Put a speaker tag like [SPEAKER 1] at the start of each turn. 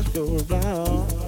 [SPEAKER 1] go around.